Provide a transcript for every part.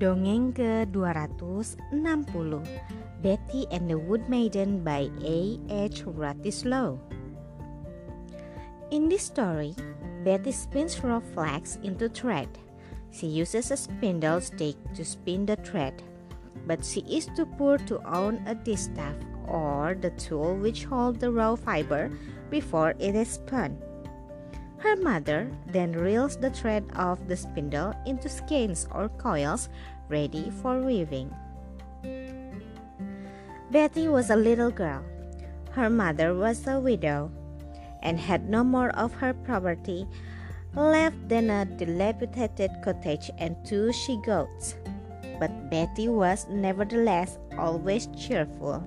Dongeng ke-260 Betty and the Wood Maiden by A. H. Wratislaw In this story, Betty spins raw flax into thread. She uses a spindle stick to spin the thread, but she is too poor to own a distaff or the tool which holds the raw fiber before it is spun. Her mother then reels the thread of the spindle into skeins or coils ready for weaving. Betty was a little girl. Her mother was a widow and had no more of her property left than a dilapidated cottage and two she goats. But Betty was nevertheless always cheerful.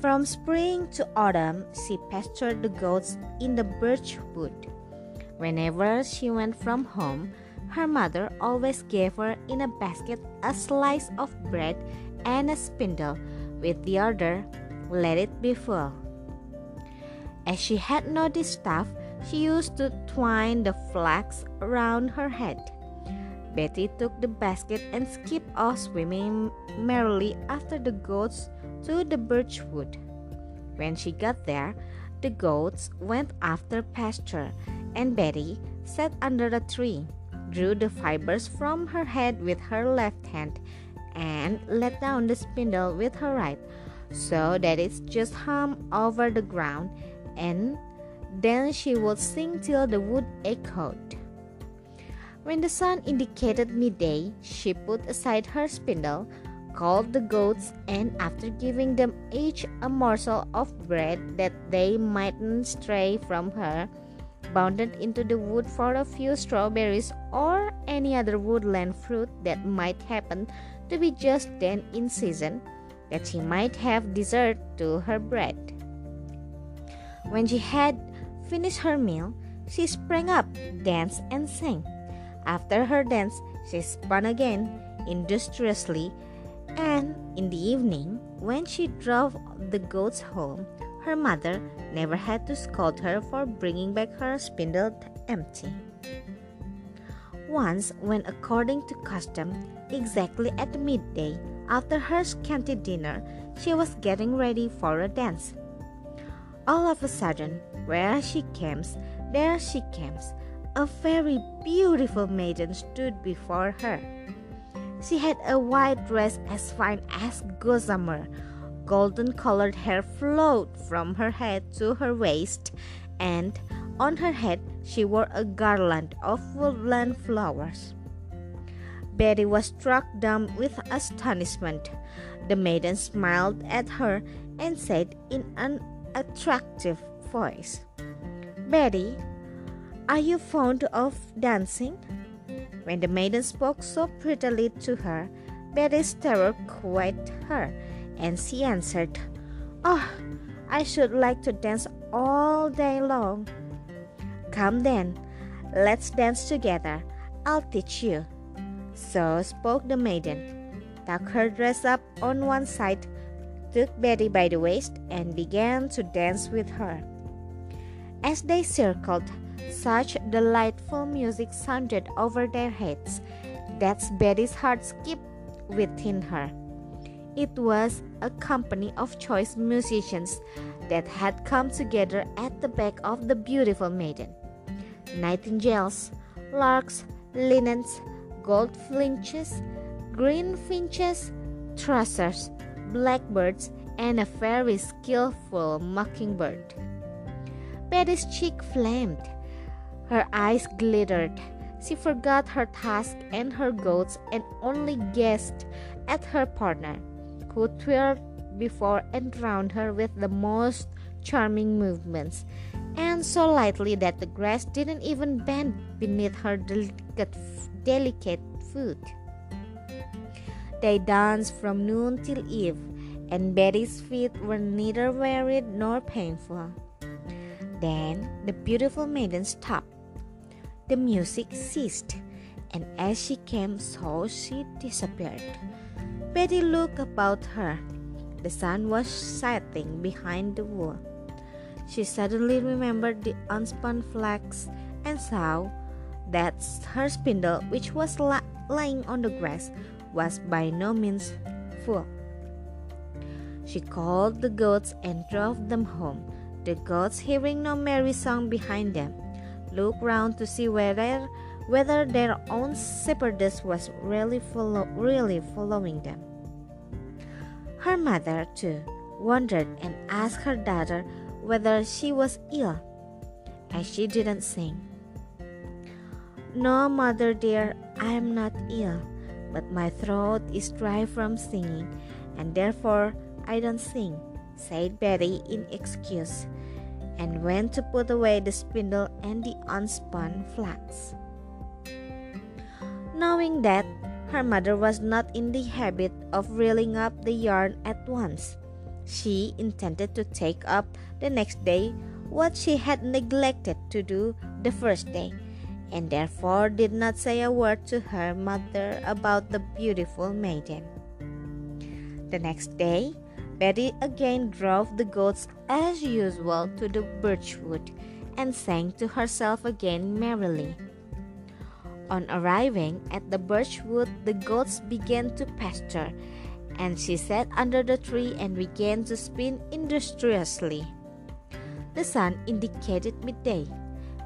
From spring to autumn, she pastured the goats in the birch wood. Whenever she went from home, her mother always gave her in a basket a slice of bread and a spindle, with the other, let it be full. As she had no distaff, she used to twine the flax around her head. Betty took the basket and skipped off swimming merrily after the goats to the birch wood. When she got there, the goats went after pasture, and Betty sat under a tree, drew the fibers from her head with her left hand, and let down the spindle with her right, so that it just hung over the ground, and then she would sing till the wood echoed. When the sun indicated midday, she put aside her spindle, called the goats, and after giving them each a morsel of bread that they mightn't stray from her, bounded into the wood for a few strawberries or any other woodland fruit that might happen to be just then in season, that she might have dessert to her bread. When she had finished her meal, she sprang up, danced, and sang. After her dance, she spun again industriously, and in the evening, when she drove the goats home, her mother never had to scold her for bringing back her spindle empty. Once, when according to custom, exactly at midday, after her scanty dinner, she was getting ready for a dance. All of a sudden, where she comes, there she comes, a very beautiful maiden stood before her. She had a white dress as fine as gossamer, golden colored hair flowed from her head to her waist, and on her head she wore a garland of woodland flowers. Betty was struck dumb with astonishment. The maiden smiled at her and said in an attractive voice, Betty, are you fond of dancing? When the maiden spoke so prettily to her, Betty's terror quite her and she answered, Oh, I should like to dance all day long. Come then, let's dance together. I'll teach you. So spoke the maiden, tucked her dress up on one side, took Betty by the waist, and began to dance with her. As they circled, such delightful music sounded over their heads that Betty's heart skipped within her. It was a company of choice musicians that had come together at the back of the beautiful maiden. Nightingales, larks, linnets, goldfinches, green finches, thrushes, blackbirds, and a very skillful mockingbird. Betty's cheek flamed. Her eyes glittered. She forgot her task and her goats and only gazed at her partner who twirled before and round her with the most charming movements, and so lightly that the grass didn't even bend beneath her delicate, delicate foot. They danced from noon till eve, and Betty's feet were neither wearied nor painful. Then the beautiful maiden stopped. The music ceased, and as she came, so she disappeared. Betty looked about her. The sun was setting behind the wall. She suddenly remembered the unspun flax and saw that her spindle, which was lying on the grass, was by no means full. She called the goats and drove them home. The goats, hearing no merry song behind them, looked round to see whether whether their own shepherdess was really follow, really following them. Her mother too wondered and asked her daughter whether she was ill, as she didn't sing. No, mother dear, I am not ill, but my throat is dry from singing, and therefore I don't sing, said Betty in excuse, and went to put away the spindle and the unspun flax. Knowing that her mother was not in the habit of reeling up the yarn at once, she intended to take up the next day what she had neglected to do the first day, and therefore did not say a word to her mother about the beautiful maiden. The next day, Betty again drove the goats as usual to the birchwood and sang to herself again merrily. On arriving at the birchwood, the goats began to pasture, and she sat under the tree and began to spin industriously. The sun indicated midday.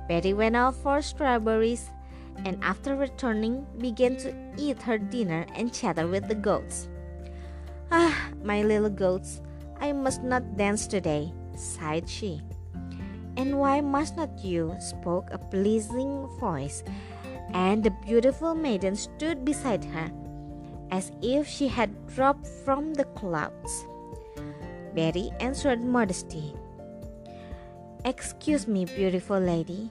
Betty went out for strawberries, and after returning, began to eat her dinner and chatter with the goats. Ah, my little goats, I must not dance today, sighed she. And why must not you? spoke a pleasing voice and the beautiful maiden stood beside her, as if she had dropped from the clouds. Betty answered modestly, Excuse me, beautiful lady,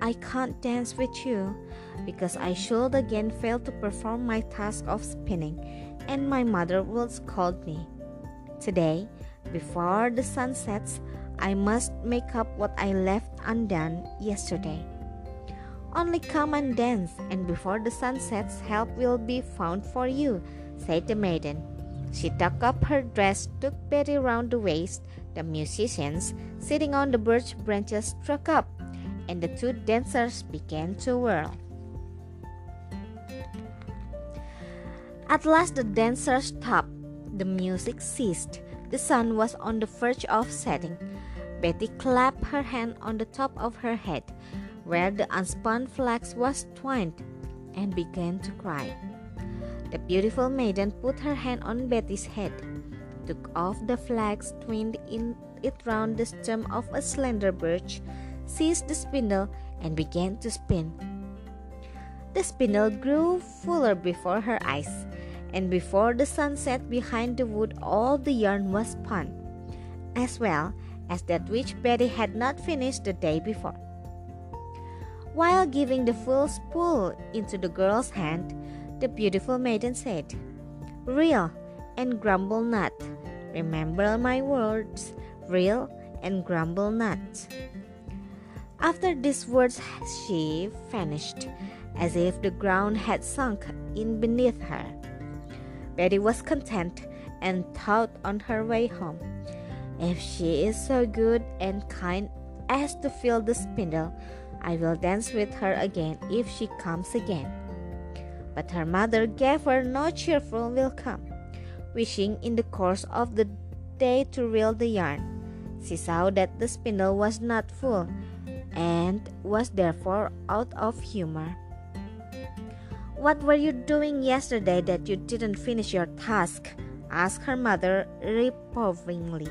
I can't dance with you because I should again fail to perform my task of spinning, and my mother will scold me. Today, before the sun sets, I must make up what I left undone yesterday. Only come and dance, and before the sun sets, help will be found for you, said the maiden. She tucked up her dress, took Betty round the waist. The musicians, sitting on the birch branches, struck up, and the two dancers began to whirl. At last the dancers stopped. The music ceased. The sun was on the verge of setting. Betty clapped her hand on the top of her head where the unspun flax was twined, and began to cry. The beautiful maiden put her hand on Betty's head, took off the flax, twined in it round the stem of a slender birch, seized the spindle, and began to spin. The spindle grew fuller before her eyes, and before the sun set behind the wood, all the yarn was spun, as well as that which Betty had not finished the day before. While giving the full spool into the girl's hand, the beautiful maiden said, Reel and grumble not. Remember my words, reel and grumble not. After these words, she vanished, as if the ground had sunk in beneath her. Betty was content and thought on her way home, If she is so good and kind as to fill the spindle, I will dance with her again if she comes again. But her mother gave her no cheerful welcome, wishing in the course of the day to reel the yarn. She saw that the spindle was not full and was therefore out of humor. What were you doing yesterday that you didn't finish your task? asked her mother reprovingly.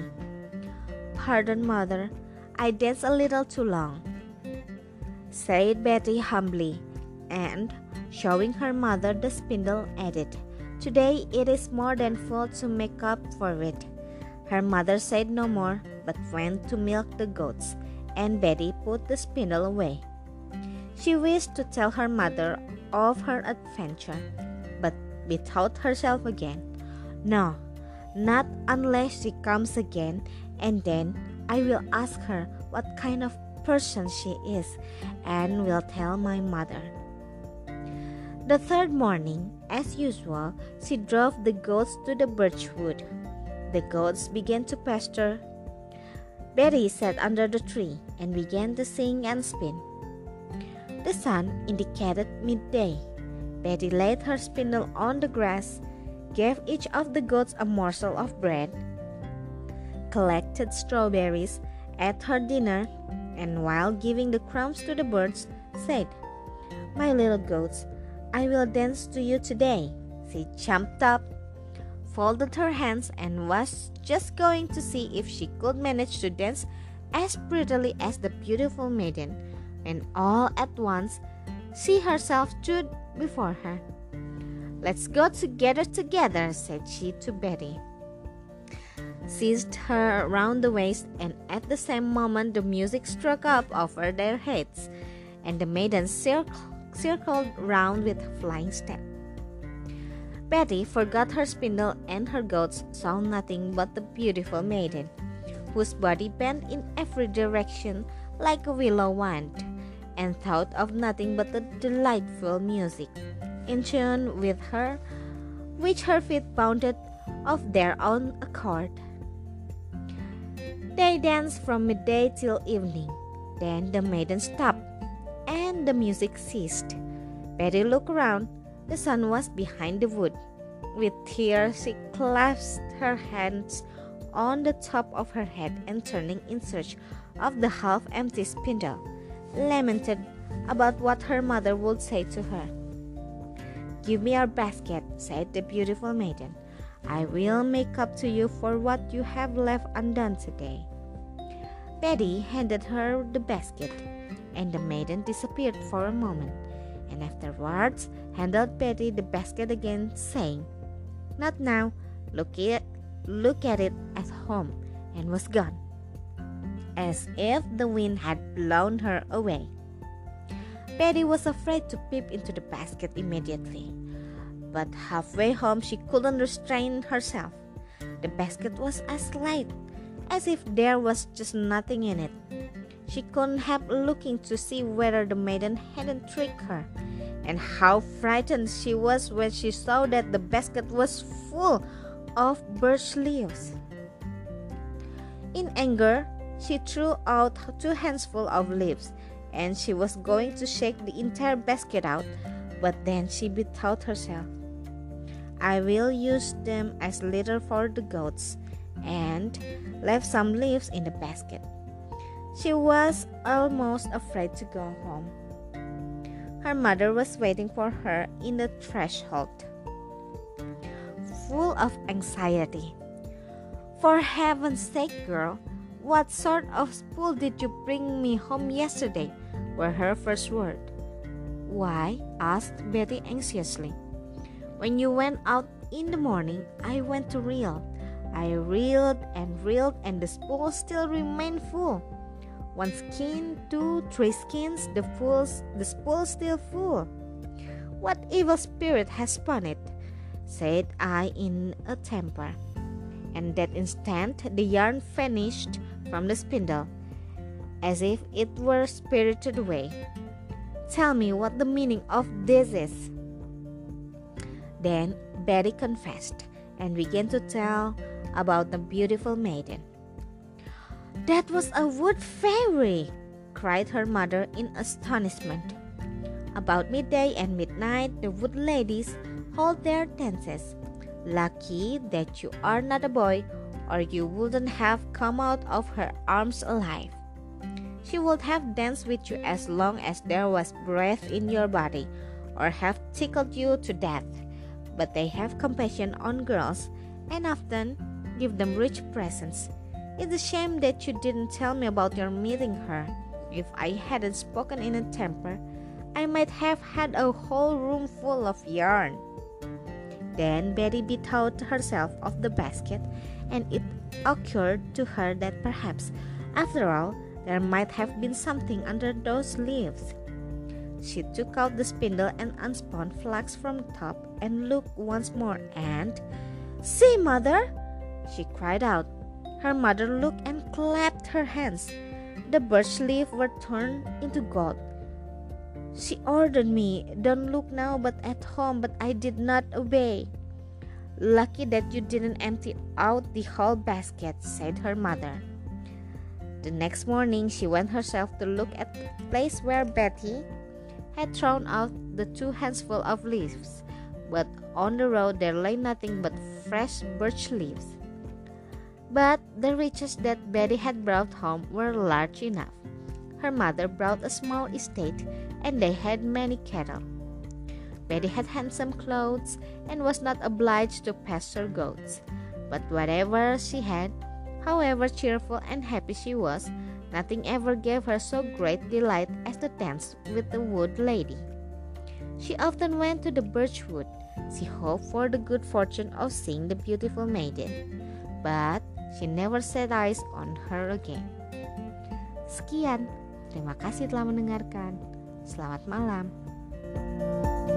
Pardon, mother, I danced a little too long said Betty humbly, and, showing her mother the spindle, added, Today it is more than full to make up for it. Her mother said no more, but went to milk the goats, and Betty put the spindle away. She wished to tell her mother of her adventure, but bethought herself again. No, not unless she comes again, and then I will ask her what kind of person she is and will tell my mother. The third morning, as usual, she drove the goats to the birchwood. The goats began to pasture. Betty sat under the tree and began to sing and spin. The sun indicated midday. Betty laid her spindle on the grass, gave each of the goats a morsel of bread, collected strawberries, ate her dinner, and while giving the crumbs to the birds, said, My little goats, I will dance to you today. She jumped up, folded her hands, and was just going to see if she could manage to dance as prettily as the beautiful maiden, when all at once she herself stood before her. Let's go together together, said she to Betty. Seized her round the waist, and at the same moment the music struck up over their heads, and the maiden circled round with flying step. Betty forgot her spindle and her goats saw nothing but the beautiful maiden, whose body bent in every direction like a willow wand, and thought of nothing but the delightful music in tune with her, which her feet bounded of their own accord. They danced from midday till evening. Then the maiden stopped, and the music ceased. Betty looked around. The sun was behind the wood. With tears, she clasped her hands on the top of her head and turning in search of the half empty spindle, lamented about what her mother would say to her. Give me your basket, said the beautiful maiden. I will make up to you for what you have left undone today. Betty handed her the basket, and the maiden disappeared for a moment, and afterwards handed Betty the basket again, saying, Not now, look at, look at it at home, and was gone, as if the wind had blown her away. Betty was afraid to peep into the basket immediately, but halfway home she couldn't restrain herself. The basket was as light as if there was just nothing in it. She couldn't help looking to see whether the maiden hadn't tricked her, and how frightened she was when she saw that the basket was full of birch leaves. In anger, she threw out two handsful of leaves and she was going to shake the entire basket out, but then she bethought herself. I will use them as litter for the goats, and left some leaves in the basket. She was almost afraid to go home. Her mother was waiting for her in the threshold, full of anxiety. For heaven's sake, girl, what sort of spool did you bring me home yesterday? were her first words. Why? asked Betty anxiously. When you went out in the morning, I went to reel. I reeled and reeled, and the spool still remained full. One skin, two, three skins, the, fools, the spool still full. What evil spirit has spun it? said I in a temper. And that instant the yarn vanished from the spindle, as if it were spirited away. Tell me what the meaning of this is. Then Betty confessed and began to tell about the beautiful maiden. That was a wood fairy, cried her mother in astonishment. About midday and midnight, the wood ladies hold their dances. Lucky that you are not a boy or you wouldn't have come out of her arms alive. She would have danced with you as long as there was breath in your body, or have tickled you to death. But they have compassion on girls and often give them rich presents. It's a shame that you didn't tell me about your meeting her. If I hadn't spoken in a temper, I might have had a whole room full of yarn. Then Betty bethought herself of the basket and it occurred to her that perhaps, after all, there might have been something under those leaves. She took out the spindle and unspun flax from the top and looked once more and, See, mother! she cried out. Her mother looked and clapped her hands. The birch leaves were turned into gold. She ordered me, Don't look now but at home, but I did not obey. Lucky that you didn't empty out the whole basket, said her mother. The next morning, she went herself to look at the place where Betty had thrown out the two handsful of leaves, but on the road there lay nothing but fresh birch leaves. But the riches that Betty had brought home were large enough. Her mother brought a small estate, and they had many cattle. Betty had handsome clothes and was not obliged to pasture goats. But whatever she had, however cheerful and happy she was, nothing ever gave her so great delight as to dance with the wood lady. She often went to the birch wood. She hoped for the good fortune of seeing the beautiful maiden, but she never set eyes on her again. Sekian, terima kasih telah mendengarkan. Selamat malam. thank you